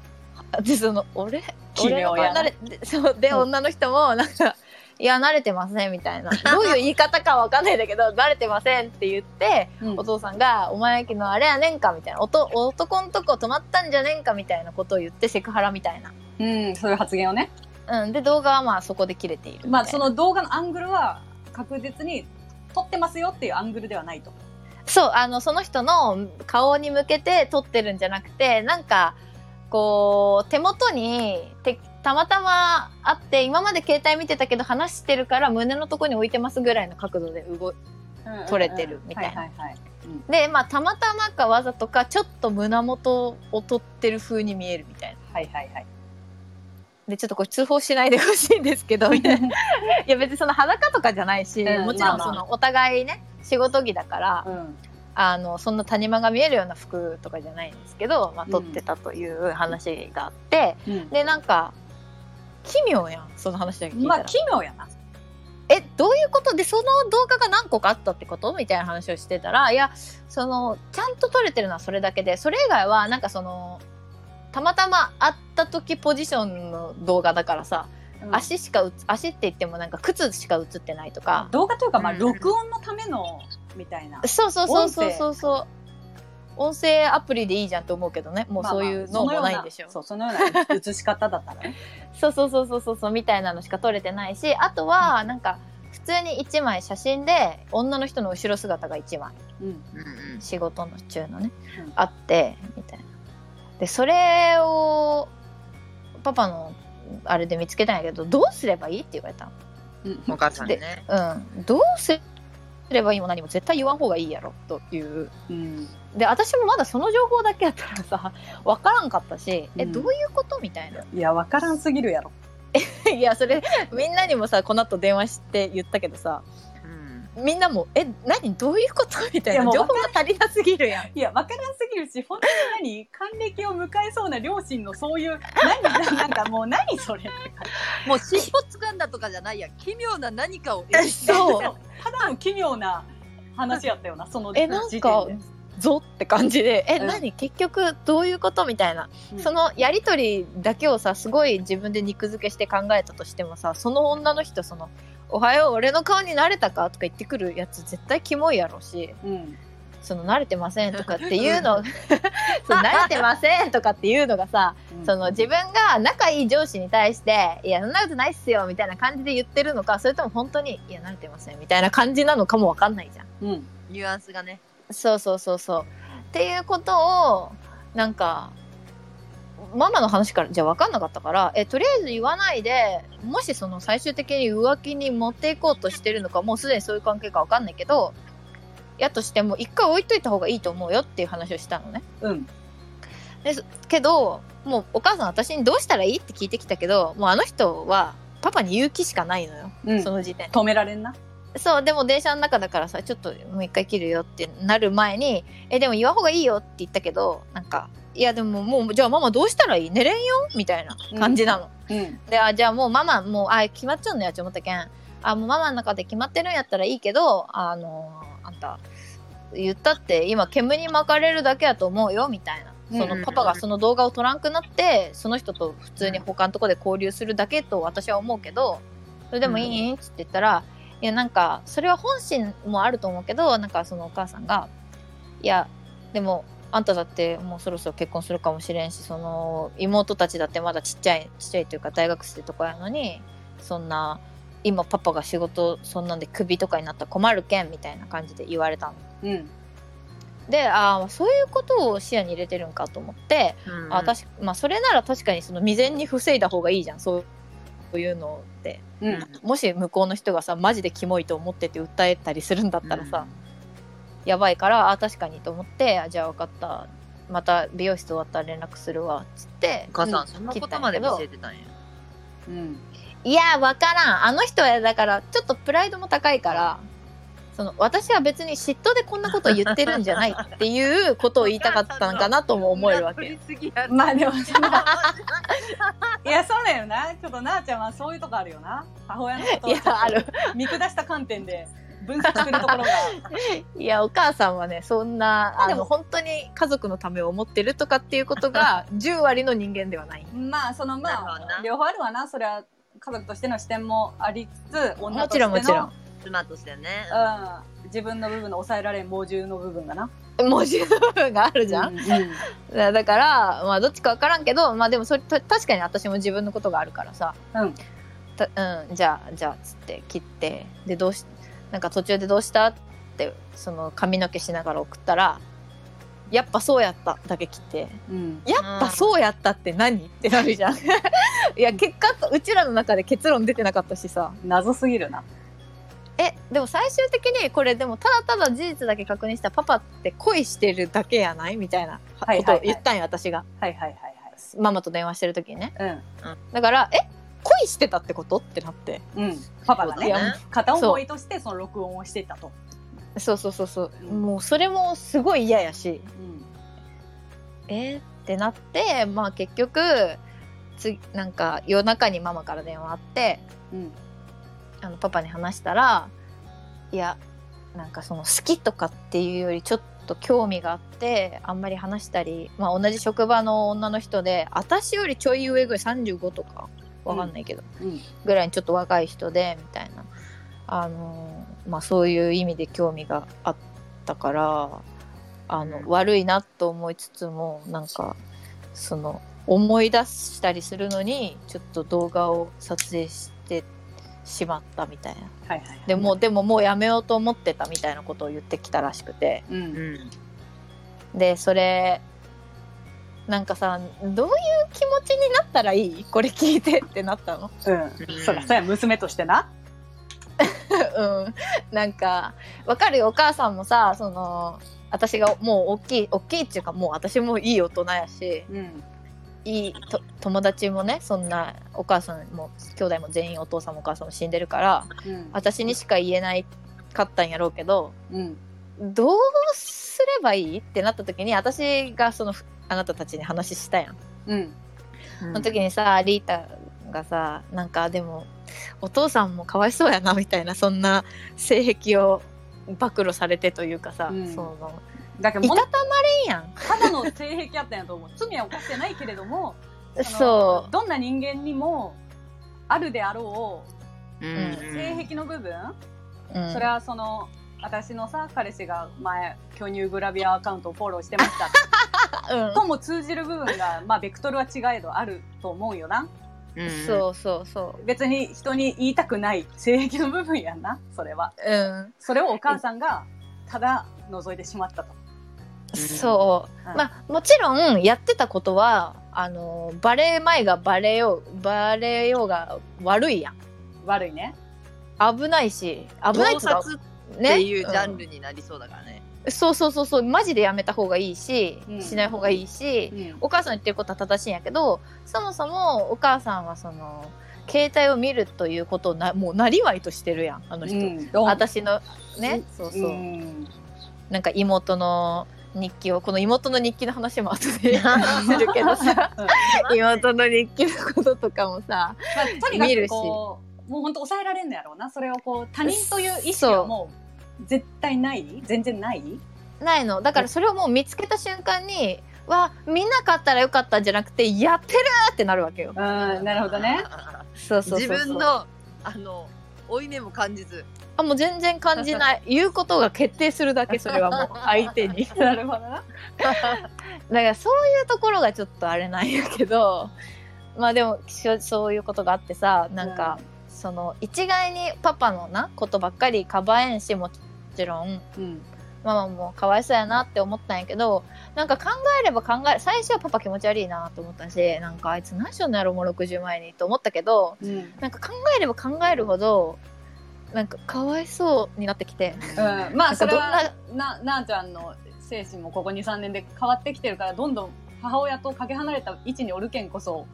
でその俺？俺の顔に慣れでそうで、うん。女の人もなんか「いや慣れてません」みたいな。どういう言い方かわかんないんだけど「慣れてません」って言ってうん。お父さんが「お前昨日あれやねんか」みたいな。おと男んとこ泊まったんじゃねんかみたいなことを言ってセクハラみたいな。うんそういう発言をね。うん、で動画はまあそこで切れているまあその動画のアングルは確実に撮ってますよっていうアングルではないと。そう、あの、その人の顔に向けて撮ってるんじゃなくて、なんか、こう、手元にて、たまたまあって、今まで携帯見てたけど話してるから胸のとこに置いてますぐらいの角度で動い撮れてるみたいな。で、まあ、たまたまかわざとか、ちょっと胸元を撮ってる風に見えるみたいな。はいはいはい。で、ちょっとこれ通報しないでほしいんですけど、みたいな。<laughs> いや、別にその裸とかじゃないし、うんもちろんその、お互いね、仕事着だから、うん。あのそんな谷間が見えるような服とかじゃないんですけど、まあ、うん撮ってたという話があって、うん。でなんか奇妙やんその話だけ聞いたら、まあ奇妙やな。えどういうことでその動画が何個かあったってことみたいな話をしてたらいやそのちゃんと撮れてるのはそれだけでそれ以外はなんかそのたまたま会った時ポジションの動画だからさ、うん。足しかうつ足って言ってもなんか靴しか映ってないとか、動画というかまあうん。録音のためのみたいな。そうそうそうそうそう。そう音声アプリでいいじゃんと思うけどね。もうそういうのもないんでしょ、そうそのような映し方だったらね。そうそうそうそうそうそうみたいなのしか撮れてないしあとはなんか普通に1枚写真で女の人の後ろ姿が1枚。うん。うんうん仕事の中のね、うん。あってみたいな。でそれをパパのあれで見つけたんやけどどうすればいいって言われたの。うん。お母さんにね。うん。どうすればいいも何も絶対言わん方がいいやろといううんで私もまだその情報だけやったらさ <laughs> 分からんかったし、えうん。どういうことみたいな。いや分からんすぎるやろ。<laughs> いやそれみんなにもさこの後電話して言ったけどさうん。みんなも「え何どういうこと?」みたいな情報が足りなすぎるやん。いや分からんすぎるし本当に何還暦を迎えそうな両親のそういう何 <laughs> なんかもう何それって感もう尻尾掴んだとかじゃないや奇妙な何かをそう。ただの奇妙な話やったよなそのえなんか時点でぞって感じで「え、うん何？結局どういうこと?」みたいな、うんそのやり取りだけをさすごい自分で肉付けして考えたとしてもさその女の人その「おはよう俺の顔に慣れたか?」とか言ってくるやつ絶対キモいやろしうんその慣れてませんとかっていうの <laughs> 慣れてませんとかっていうのがさうんその自分が仲いい上司に対して「いやそんなことないっすよ」みたいな感じで言ってるのかそれとも本当に「いや慣れてません」みたいな感じなのかもわかんないじゃん。うんニュアンスがね。そうそうそうそう。っていうことをなんかママの話からじゃあ分かんなかったからえとりあえず言わないでもしその最終的に浮気に持っていこうとしてるのかもうすでにそういう関係か分かんないけどやとしても一回置いといた方がいいと思うよっていう話をしたのね。うん。けどもうお母さん私にどうしたらいいって聞いてきたけどもうあの人はパパに言う気しかないのよ、うん。その時点止められんなそうでも電車の中だからさちょっともう一回切るよってなる前にえでも言わん方がいいよって言ったけどなんかいやでももうじゃあママどうしたらいい？寝れんよ？みたいな感じなの、うん。であじゃあもうママもうあ決まっちゃうんだよって思ったけ。んあもうママの中で決まってるんやったらいいけどあのあんた言ったって今煙に巻かれるだけやと思うよみたいな。そうん。のパパがその動画を撮らんくなってその人と普通に他のとこで交流するだけと私は思うけどそれでもいい？っつって言ったらいやなんかそれは本心もあると思うけどなんかそのお母さんがいやでもあんただってもうそろそろ結婚するかもしれんしその妹たちだってまだちっちゃいちっちゃいというか大学生とかやのにそんな今パパが仕事そんなんでクビとかになったら困るけんみたいな感じで言われたの。うんでああそういうことを視野に入れてるんかと思って、うんあ確かまあそれなら確かにその未然に防いだ方がいいじゃんそういうのってうん。もし向こうの人がさマジでキモいと思ってて訴えたりするんだったらさ、やばいからあ確かにと思ってあじゃあ分かった。また美容室終わったら連絡するわっつってお母さん、うんそんなことまで教えてたんや。うんいや分からん。あの人はだからちょっとプライドも高いからその私は別に嫉妬でこんなことを言ってるんじゃないっていうことを言いたかったんかなとも思えるわけ。<laughs> まあでもいやそうだよな。ちょっとなあちゃんはそういうとこあるよな。母親のことをいやある。見下した観点で分析するところが。いやお母さんはねそんなあでも本当に家族のためを思ってるとかっていうことが <laughs> 10割の人間ではない。まあそのまあ両方あるわな。それは家族としての視点もありつつ女もちとしてのろんもちろん妻としてね。うん、自分の部分の抑えられん猛獣の部分がな。文字の部分があるじゃん、うん。うん。だ <laughs> だからまあどっちか分からんけどまあでもそれた確かに私も自分のことがあるからさ、うん。たうん、じゃあじゃあっつって切ってでどうしなんか途中でどうしたってその髪の毛しながら送ったらやっぱそうやっただけ切って。うん。やっぱそうやったって何？ってなるじゃん。<laughs> いや結果うちらの中で結論出てなかったしさ。謎すぎるなえでも最終的にこれでもただただ事実だけ確認したパパって恋してるだけやない？みたいなはいはいはい。ことを言ったんよ私が。はいはいはいママと電話してる時にね。はいだからえ？恋してたってこと？ってなって。うん。うんパパがね片思いとしてその録音をしてたと。そうそうそうそう、うん。もうそれもすごい嫌やし。うん。え？ーってなってまあ結局つなんか夜中にママから電話あってうんあのパパに話したらいやなんかその好きとかっていうよりちょっと興味があってあんまり話したり、まあ、同じ職場の女の人で私よりちょい上ぐらい35とかわかんないけど、うん。ぐらいにちょっと若い人でみたいな。あのまあそういう意味で興味があったからあの、うん。悪いなと思いつつもなんかその思い出したりするのにちょっと動画を撮影してしまったみたいな。はいはいでもでももうやめようと思ってたみたいなことを言ってきたらしくて。うん。うん。でそれなんかさどういう気持ちになったらいい？これ聞いてってなったの？うん。そりゃそうや娘としてな。<laughs> うん、なんかわかるよ。お母さんもさその私がもう大きい大きいっていうかもう私もいい大人やし。うんいいと友達もねそんなお母さんも兄弟も全員お父さんもお母さんも死んでるからうん。私にしか言えないかったんやろうけどうん。どうすればいいってなった時に私がそのあなたたちに話したやん。うん。その時にさリータがさなんかでもお父さんもかわいそうやなみたいなそんな性癖を暴露されてというかさ、うん。そのだけどもいたたまれんやん。ただの性癖あったんやと思う。罪は犯してないけれどものそどんな人間にもあるであろううん性癖の部分、う、うん、それはその私のさ彼氏が前巨乳グラビアアカウントをフォローしてました。<laughs> うん。とも通じる部分がまあベクトルは違えどあると思うよな。うん。そうそうそ別に人に言いたくない性癖の部分やんなそれは。ううん。それをお母さんがただ覗いてしまったとそう、うん。まあもちろんやってたことはあのバレー前がバレようバレようが悪いやん。悪いね。危ないし危ないっっねていうジャンうんルになりそうだからね。そうそうそうそう。マジでやめた方がいいし、うん。しない方がいいし、うん。お母さん言ってることは正しいんやけどそもそもお母さんはその携帯を見るということをなもうなりわいとしてるやんあの人、うん。私のね？そうそう、うん。なんか妹の日記をこの妹の日記の話も後で <laughs> するけどさ。妹の日記のこととかもさまあ、とにか見るし。くこうもう本当抑えられんのやろうな。それをこう他人という意識はもう絶対ない？全然ない？ないの。だからそれをもう見つけた瞬間にわ見なかったらよかったんじゃなくてやってるってなるわけようんなるほどねそうそうそうそう自分のあの負い目も感じず。あもう全然感じない <laughs> 言うことが決定するだけそれはもう <laughs> 相手になるほどな。<laughs> だからそういうところがちょっとあれなんやけどまあでもそういうことがあってさなんか、その一概にパパのなことばっかりかばえんしもちろんうん。ママもかわいそうやなって思ったんやけどなんか考えれば考え最初はパパ気持ち悪いなと思ったしなんかあいつ何しよんのやろもう60前にと思ったけどうん。なんか考えれば考えるほどなんかかわいそうになってきてうん、まあそれはななあちゃんの精神もここ23年で変わってきてるからどんどん母親とかけ離れた位置におるけんこそ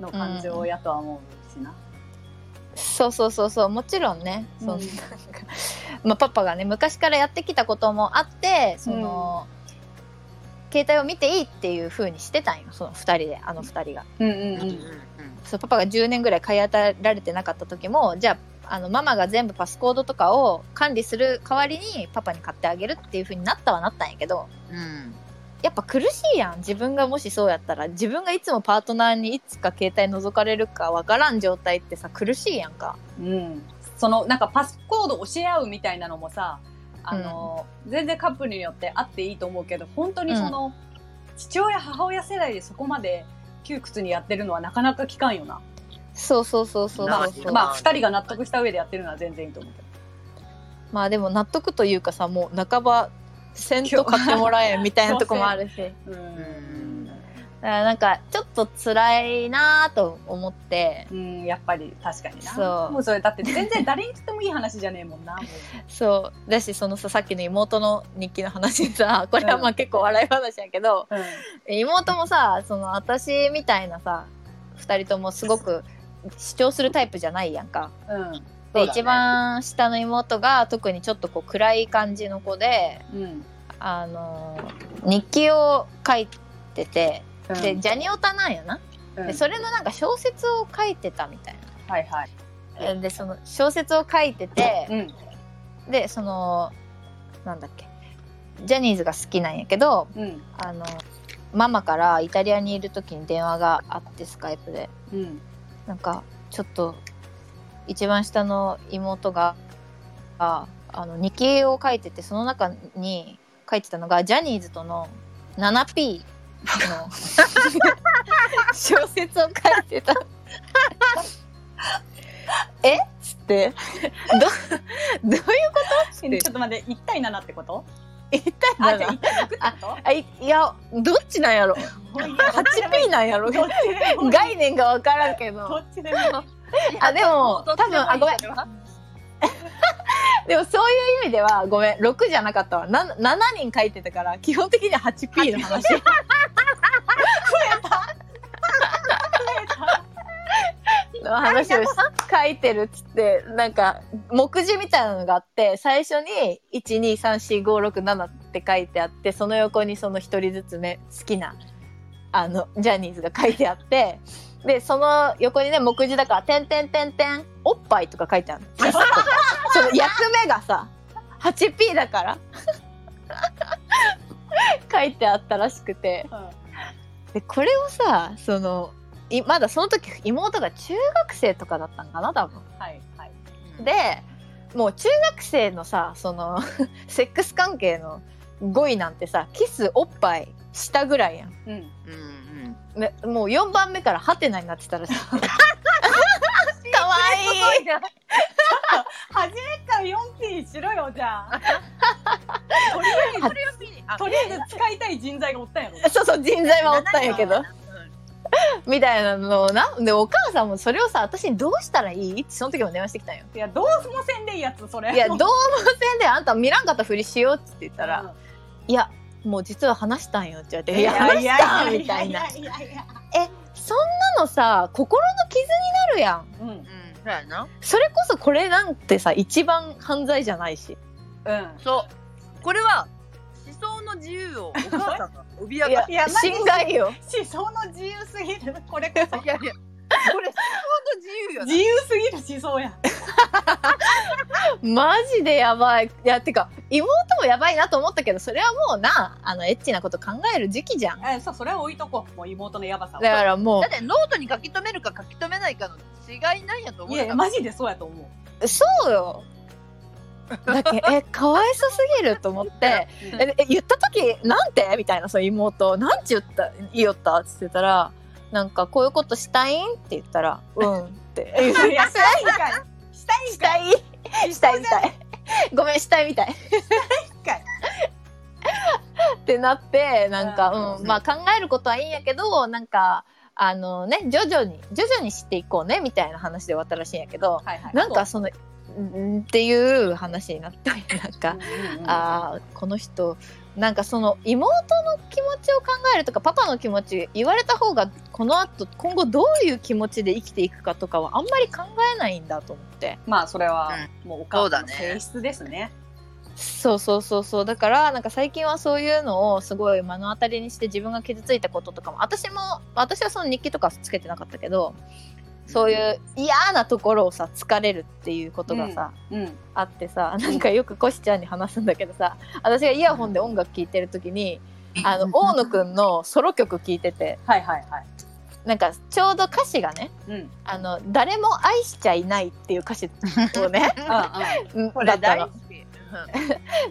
の感情やとは思うしな。そうそうそうそうもちろんね、そのうんなんかまあ、パパがね昔からやってきたこともあってその、携帯を見ていいっていう風にしてたんよその2人であの2人が。うんうんうんうんそうパパが10年ぐらい買い与えられてなかった時もじゃああのママが全部パスコードとかを管理する代わりにパパに買ってあげるっていう風になったはなったんやけどうん。やっぱ苦しいやん自分がもしそうやったら自分がいつもパートナーにいつか携帯覗かれるかわからん状態ってさ苦しいやんか。うん、そのなんかパスコード教え合うみたいなのもさあの、全然カップルによってあっていいと思うけど本当にその、父親母親世代でそこまで窮屈にやってるのはなかなか聞かんよな。そうそうそうそうまあ、そうそう。まあ、二人が納得した上でやってるのは全然いいと思うけど。まあでも納得というかさもう半ばせんと買ってもらえんみたいなとこもあるしだうんからなんかちょっと辛いなと思ってうん、やっぱり確かにな。そうもうそれだって全然誰に言ってもいい話じゃねえもんな。そうだしそのささっきの妹の日記の話でさこれはまあ結構笑い話やけど、妹もさその私みたいなさ2人ともすごく主張するタイプじゃないやんか。うん。うん。で、ね一、番下の妹が特にちょっとこう暗い感じの子でうん。あの日記を書いててうんでジャニオタなんやな。うんでそれのなんか小説を書いてたみたいはいはい。な。でその小説を書いててうん。でそのなんだっけジャニーズが好きなんやけどうん。あのママからイタリアにいる時に電話があってスカイプでうん。なんかちょっと一番下の妹がああの日記を書いててその中に書いてたのがジャニーズとの 7P の <laughs> 小説を書いてた。え？っつって。どどういうこと？って。ちょっと待って、1対7ってこと？言ったあ、んだじゃあ1対6ってこと？あいいやどっちなんやろ？8P なんやろ？概念が分からんけど。どっちでも。<laughs> あでも多分あごめん。<laughs> でもそういう意味ではごめん。6じゃなかったわ。な7人書いてたから基本的には 8P の話。の話を書いてるっつってなんか目次みたいなのがあって最初に1234567って書いてあってその横にその一人ずつね好きなあのジャニーズが書いてあってでその横にね目次だから「てんてんてんてんおっぱい」とか書いてあるの <laughs> その役目がさ 8P だから <laughs> 書いてあったらしくてでこれをさそのいまだその時妹が中学生とかだったんかな多分。はいはい。でもう中学生のさその <laughs> セックス関係の5位なんてさキスおっぱいしたぐらいやん。うん。うんうん。ね、もう4番目からハテナになってたらしい。<laughs> かわいい初めから 4P しろよ、じゃあ。とりあえず、とりあえず使いたい人材がおったんやろ。<laughs> そうそう人材はおったんやけどみたいなのをなでお母さんもそれをさ私にどうしたらいい？ってその時も電話してきたんよ。いや、どうもせんでいいやつ、それ。いやどうもせんであんた見らんかったふりしようって言ったら、うんいやもう実は話したんよって言われて「いいや話したん」みたいな。やいやいやえそんなのさ心の傷になるやん。うん。うん。そうやな。それこそこれなんてさ一番犯罪じゃないし。うん。そう。これは、思想の自由をお母さんが脅いやかしいやマジで侵害よ。思想の自由すぎる。これこそ。いやいや、<laughs> これ思想の自由よな。自由すぎる思想や。<laughs> マジでやばい。いや、てか、妹もやばいなと思ったけど、それはもうな、あの、エッチなこと考える時期じゃん。だえそうそれは置いとこう。もう妹のヤバさを。からもだってノートに書き留めるか書き留めないかの違いなんやと思いうやいやよマジでそうやと思う。う、そうよ。だけえ、かわいそすぎると思って、<laughs> うん。え、え言った時、なんて？みたいな、そう妹、なんち言った、言いよった？って言ってたら、なんか、こういうことしたいんって言ったら、うん。って。いやしたいんかい。したいんかしたいしたいみたい。ごめん、したいみたい。いかい。ってなって、なんか、うん。うん、まあ考えることはいいんやけど、なんか、あのね、徐々に、徐々に知っていこうね、みたいな話で終わったらしいんやけど、はいはい。なんかその、んっていう話になって、なんか、うんうんうんああ、この人、なんかその妹の気持ちを考えるとか、パパの気持ち言われた方が、この後、今後どういう気持ちで生きていくかとかはあんまり考えないんだと思って。まあそれはもうお母さんのそうだね性質ですねそうそうそうそう。だから、なんか最近はそういうのをすごい目の当たりにして自分が傷ついたこととかも、私も、私はその日記とかつけてなかったけど、そういう嫌なところをさ、疲れるっていうことがさ、うん。あってさ、なんかよくコシちゃんに話すんだけどさ、私がイヤホンで音楽聴いてる時に、あの、大野くんのソロ曲聴いてて、はいはいはい。なんかちょうど歌詞がね、うん。あの、誰も愛しちゃいないっていう歌詞をね、うんこれだったの。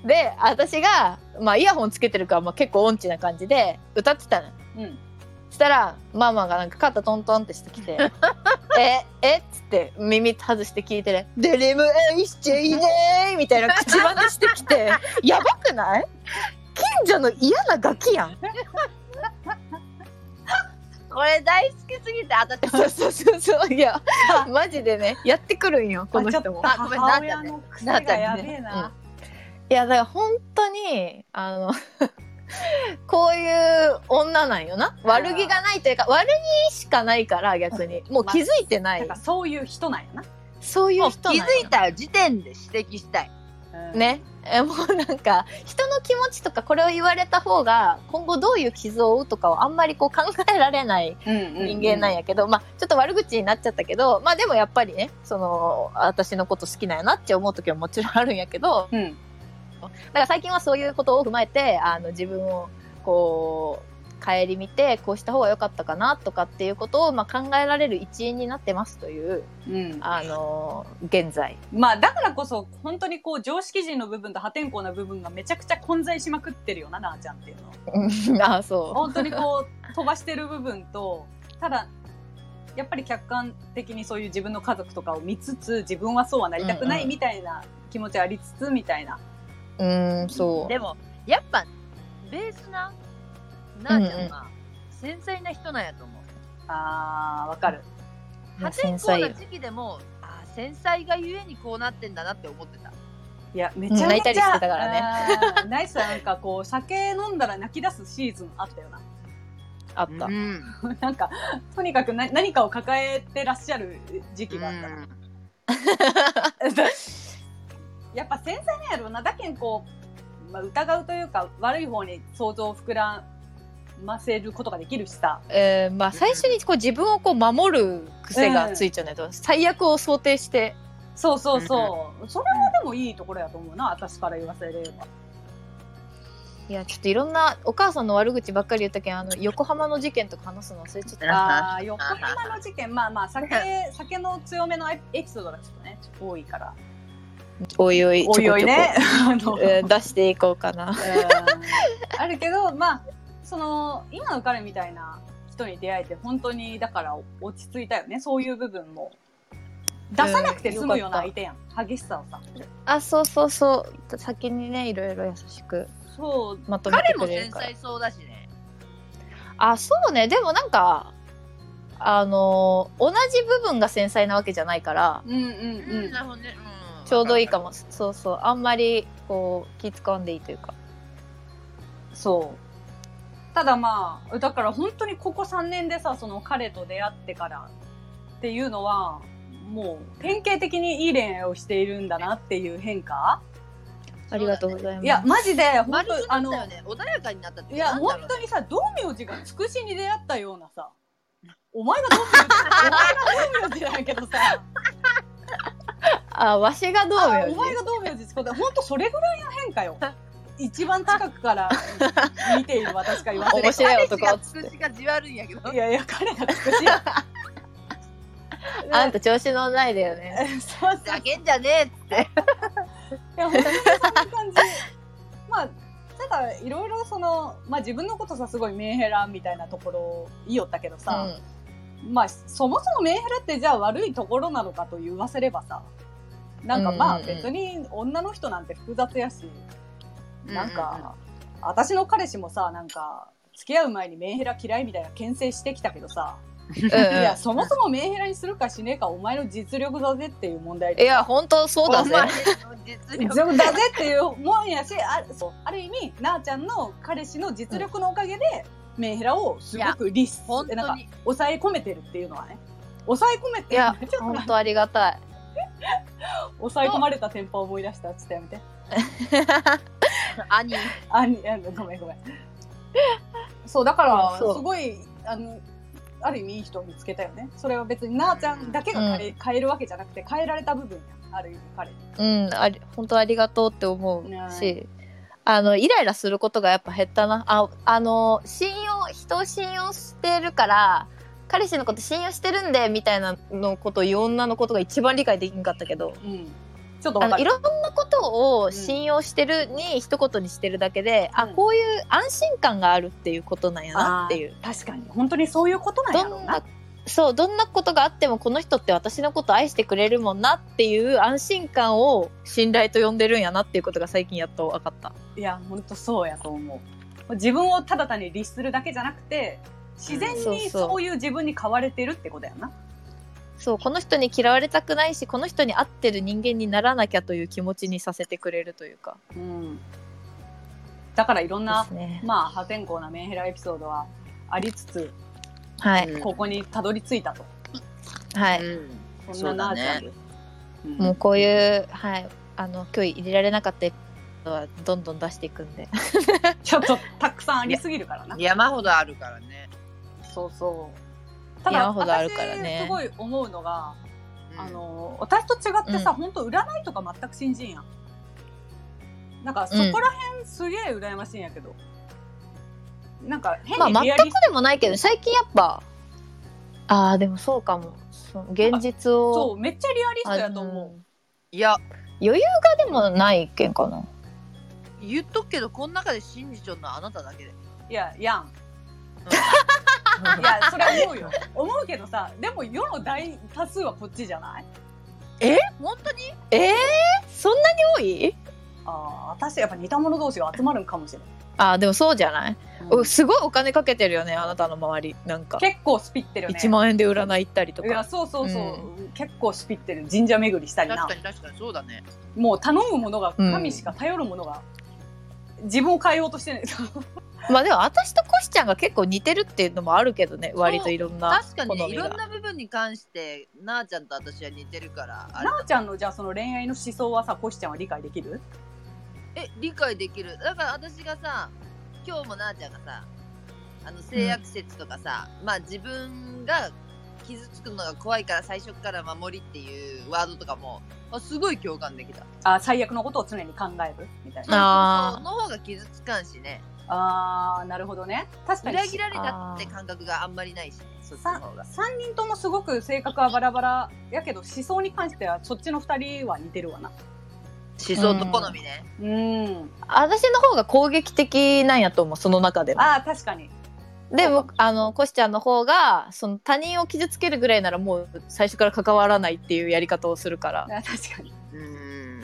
で、私が、まあ、イヤホンつけてるから、まあ、結構音痴な感じで歌ってたの。うんうんしたら、ママがなんか肩トントンってしてきて、<laughs> え、え？っつって耳外して聞いてね、誰も愛しちゃいないみたいな口真似してきて、<laughs> やばくない？近所の嫌なガキやん。これ大好きすぎて、私、そうそうそうそう。いや、マジでね、やってくるんよ、この人も。あごめん母親の癖がやべえなっな。いや、だから本当に、あの、こういう女なんよな。悪気がないというか、悪気しかないから逆に。もう気づいてないなんか。そういう人なんやな。そういうもう気人なんよづいた時点で指摘したい。うん。ね。えもうなんか、人の気持ちとかこれを言われた方が、今後どういう傷を負うとかをあんまりこう考えられないうんうんうん人間なんやけど、まあちょっと悪口になっちゃったけど、まあでもやっぱりね、その、私のこと好きなんやなって思う時はもちろんあるんやけど、うん。だから最近はそういうことを踏まえて、あの、自分を、こう、顧みて、こうした方が良かったかなとかっていうことを、まあ、考えられる一員になってますという、うん。あの現在。まあだからこそ本当にこう常識人の部分と破天荒な部分がめちゃくちゃ混在しまくってるよななあちゃんっていうのは <laughs> ああ、そ本当にこう飛ばしてる部分とただやっぱり客観的にそういう自分の家族とかを見つつ自分はそうはなりたくないみたいな気持ちありつつみたいな、う。うん、そう。でも、やっぱ、ベースな、なあちゃんは、繊細な人なんやと思う。あーわかる破天荒な時期でも、あー繊細がゆえにこうなってんだなって思ってた。いやめちゃめちゃ、泣いたりしてたからねあーナイスなんかこう酒飲んだら泣き出すシーズンあったよなあった。うん。<laughs> なんかとにかくな何かを抱えてらっしゃる時期があったな、<laughs> やっぱ繊細なんやろうなだけんこう、まあ、疑うというか悪い方に想像を膨らませることができるしさ。えーまあ、最初にこう自分をこう守る癖がついちゃうね。と、最悪を想定して、そうそうそう、それはでもいいところやと思うな私から言わせれば。いや、ちょっといろんなお母さんの悪口ばっかり言ったけん、あの、横浜の事件とか話すの忘れちゃった。あー <laughs> 横浜の事件。まあまあ酒酒の強めのエピソードがちょっとね多いからおいおい、おいおいね <laughs> 出していこうかな。う <laughs> んあるけどまあその今の彼みたいな人に出会えて本当にだから落ち着いたよねそういう部分も出さなくて済むような相手やん、激しさをさあ、そうそうそう。先にね、いろいろ優しくそうまとめて彼も繊くれるから。細そうだしね。あ、そうね。でもなんか、あのー同じ部分が繊細なわけじゃないから、うんうんううんん、なるほどね。うんちょうどいいかも。そうそう。あんまり、こう、気使わんでいいというか。そうただまあだから本当にここ3年でさその彼と出会ってからっていうのはもう典型的にいい恋愛をしているんだなっていう変化？ありがとうございます。いやマジで本当あの。穏やかになったっていや、本当にさ、道明寺がつくしに出会ったようなさ、お前が道明寺、お前が道明寺なんやけどさ、あわしがどうお前が道明寺ってことは本当それぐらいの変化よ。一番近くから見ている私が言わせ面白い男彼氏がつくしがじわるんやけど。いやいや彼がつくしやあんた調子乗んないでよね。<laughs> そうそう。ふざけんじゃねえっつって。いや本当にそんな感じ。<laughs> まあただいろいろそのまあ自分のことさすごいメンヘラみたいなところ言いよったけどさ、まあそもそもメンヘラってじゃあ悪いところなのかと言わせればさなんかまあ別に女の人なんて複雑やし、なんか、私の彼氏もさなんか付き合う前にメンヘラ嫌いみたいな牽制してきたけどさ、いやそもそもメンヘラにするかしねえかお前の実力だぜっていう問題で。いや本当そうだぜ。<laughs> 実力だぜっていうもんやしあそうある意味なあちゃんの彼氏の実力のおかげで、メンヘラをすごくリス本なんか抑え込めてるっていうのはね。抑え込めていや <laughs> 本当ありがたい <laughs> 抑え込まれたテンパを思い出したっつってやめて。<laughs> 兄。あにあごめんごめん。そうだからそう。すごいあのある意味いい人を見つけたよね。それは別になあちゃんだけが変え,、変えるわけじゃなくて変えられた部分やある意味彼に。うんあり本当ありがとうって思うねしあのイライラすることがやっぱ減ったな。ああの信用人を信用してるから彼氏のこと信用してるんでみたいなのことを言う女のことが一番理解できんかったけど。うん。ちょっとあのいろんなことを信用してるに一言にしてるだけで、あうん。こういう安心感があるっていうことなんやなっていう。確かに。本当にそういうことなんやろどうなそうどんなことがあってもこの人って私のこと愛してくれるもんなっていう安心感を信頼と呼んでるんやなっていうことが最近やっと分かった。いや本当そうやと思う。自分をただ単に律するだけじゃなくて自然にそういう自分に変われてるってことやな、そうこの人に嫌われたくないしこの人に合ってる人間にならなきゃという気持ちにさせてくれるというか。うん、だからいろんでなすね。まあ破天荒なメンヘラエピソードはありつつはい、うんここにたどり着いたと。はい、うん。そんななあちゃんで。す、うんもうこういうはい。あの今日入れられなかったエピソードはどんどん出していくんで。<laughs> ちょっとたくさんありすぎるからな。山ほどあるからねそうそう。ただ山ほどあるからね。私すごい思うのが、うん。あの私と違ってさ、うん。本当占いとか全く信じんやん。なんかそこら辺すげえ羨ましいんやけど、なんか変まあにリアリス全くでもないけど最近やっぱああでもそうかも。現実を。そうめっちゃリアリストやと思う。いや。余裕がでもない意見かな。言っとくけどこの中で信じちょんのはあなただけで。いややんいやそれは思うよ。思うけどさでも世の大多数はこっちじゃない？本当に？え？ー、そんなに多い？ああ私やっぱ似た者同士が集まるんかもしれあーでもそうじゃない、ない、うん。すごいお金かけてるよねあなたの周り。なんか。結構スピってるね。1万円で占い行ったりといやかそうそうそう、結構スピってる神社巡りしたりな。確かに確かにそうだね。もう頼むものがうん。神しか頼るものが、自分を変えようとしてないまあでも私とコシちゃんが結構似てるっていうのもあるけどね割といろんな確かにねいろんな部分に関してなあちゃんと私は似てるからなあちゃんのじゃあその恋愛の思想はさこしちゃんは理解できる？え理解できる。だから私がさ今日もなあちゃんがさあの性悪説とかさ、まあ自分が傷つくのが怖いから最初から守りっていうワードとかもあすごい共感できた。あ最悪のことを常に考える？みたいな。その方が傷つかんしねあーなるほどね。確かに。裏切られたって感覚があんまりないし、ね、そっちのさ方が。3人ともすごく性格はバラバラやけど思想に関してはそっちの2人は似てるわな。思想と好みね、うん。私の方が攻撃的なんやと思うその中でもああ確かに。でもあのコシちゃんの方がその他人を傷つけるぐらいならもう最初から関わらないっていうやり方をするから。あ確かに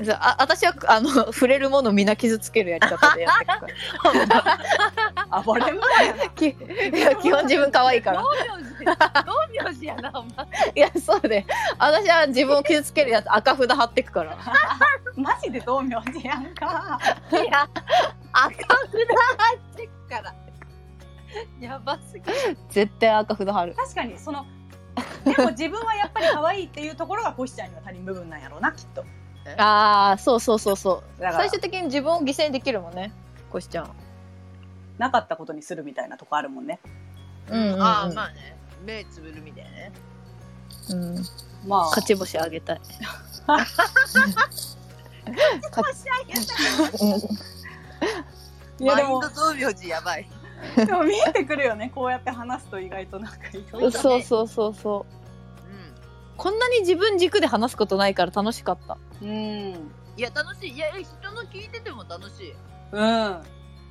あ私はあの触れるものみんな傷つけるやり方でやってくから。<laughs> 暴れん坊やな。き <laughs> いや基本自分可愛いから。道明寺やなお前。<laughs> いやそうで。私は自分を傷つけるやつ赤札貼ってくから。マジで道明寺やんか。いや赤札貼ってくから。やばすぎる。絶対赤札貼る。確かにそのでも自分はやっぱり可愛いっていうところがコシちゃんには足りん部分なんやろうなきっとああそうそうそうそう。だから。最終的に自分を犠牲にできるもんね。コシちゃん。なかったことにするみたいなとこあるもんね。うんうんうん。ああまあね。目つぶるみたいなね。うん、まあ。勝ち星あげたい。いやでも。マインド増苗字やばい。でも見えてくるよね。こうやって話すと意外と。なんかいろいろそうそうそうそう。うん。こんなに自分軸で話すことないから楽しかった。うん。いや、楽しい。いや、人の聞いてても楽しい。うん。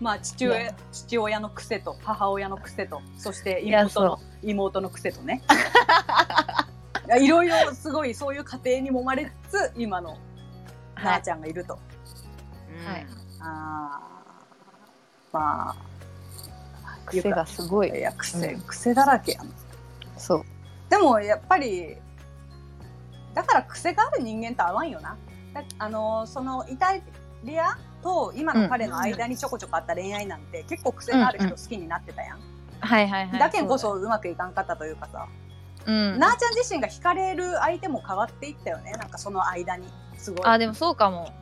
まあ父い親や。父親の癖と母親の癖とそしていや妹の妹の癖とね。<laughs> いやいろいろすごいそういう家庭に揉まれつつ今のなあちゃんがいると、うんはい。あー。まあ。癖がすごい。いや癖、うん。癖だらけやんそう。でもやっぱりだから癖がある人間と合わんよな。だあのそのイタリアと今の彼の間にちょこちょこあった恋愛なんて、結構癖のある人好きになってたやん、はいはいはい。だけんこそうまくいかんかったというかさ、うん。なあちゃん自身が惹かれる相手も変わっていったよね。なんかその間に。すごい。あ、でもそうかも。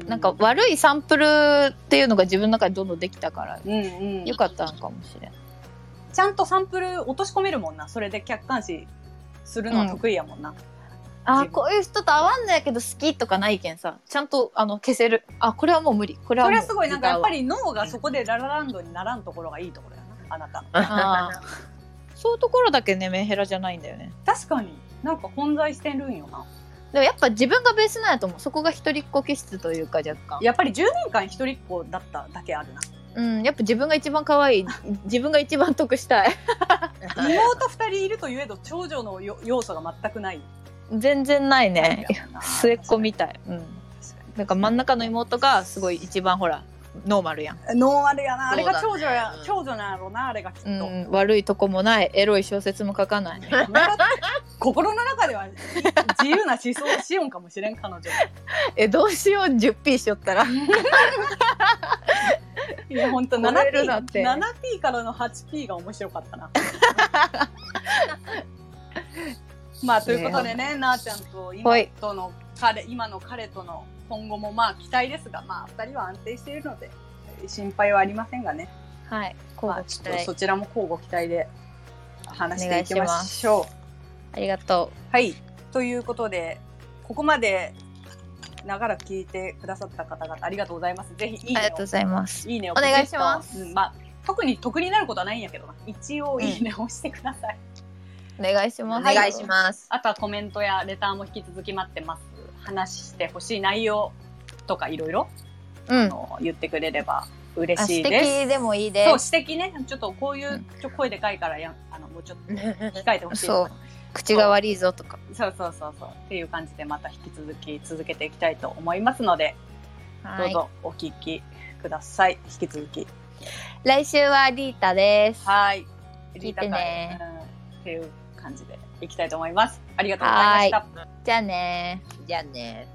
うなんか悪いサンプルっていうのが自分の中でどんどんできたから、うんうん。よかったのかもしれん。ちゃんとサンプル落とし込めるもんな。それで客観視するのは得意やもんな、あ自分。こういう人と合わんのやけど好きとかないけんさ。ちゃんとあの消せる。あこれはもう無理。これはそれはすごいなんかやっぱり脳がそこでララランドにならんところがいいところやなあなた。のあーそういうところだけねメンヘラじゃないんだよね。確かに。なんか混在してるんよな。でもやっぱ自分がベースなんやと思う。そこが一人っ子気質というか若干。やっぱり10年間一人っ子だっただけあるなうんやっぱ自分が一番可愛い。自分が一番得したい。妹2人いるといえど長女のよ要素が全くない。全然ないね。な末っ子みたい。うん。なんか真ん中の妹がすごい一番ほらノーマルやん、ノーマルやな。あれが長女や、長女なんやろなあれがきっと、うん、悪いとこもない。エロい小説も書かない。<laughs> 心の中では自由な思想をしよんかもしれん彼女。<laughs> えどうしよう 10P しよったら <laughs> <laughs> いや本当超えるなって。7P からの 8P が面白かったな。<laughs> まあということでねなあちゃんと今はい。との彼今の彼との今後もまあ期待ですがまあ2人は安定しているので心配はありませんがね。はい交まあちょっとそちらも交互期待で話していきましょう。ありがとはい。ということで、ここまで長らく聞いてくださった方々ありがとうございます。ぜひいいうねをありがとうございますいいねをお願いしますうんまあ特に得になることはないんやけどな。一応いいねを押してください。お願いしおます。願いします。あとはコメントやレターも引き続き待ってます。話してほしい内容とかいろいろ言ってくれれば嬉しいです。摘でもいいそうです。指摘ね。ちょっとこういうちょ声でかいからやあのもうちょっと <laughs> 控えてほしい。そう。口が悪いぞとか。そう。そうそうそう。っていう感じでまた引き続き続けていきたいと思いますので、どはい。うぞお聞きください。引き続き。来週はリータです。はい。リータ会。うん。っていう感じでいきたいと思います。ありがとうございました。じゃあね。じゃあね。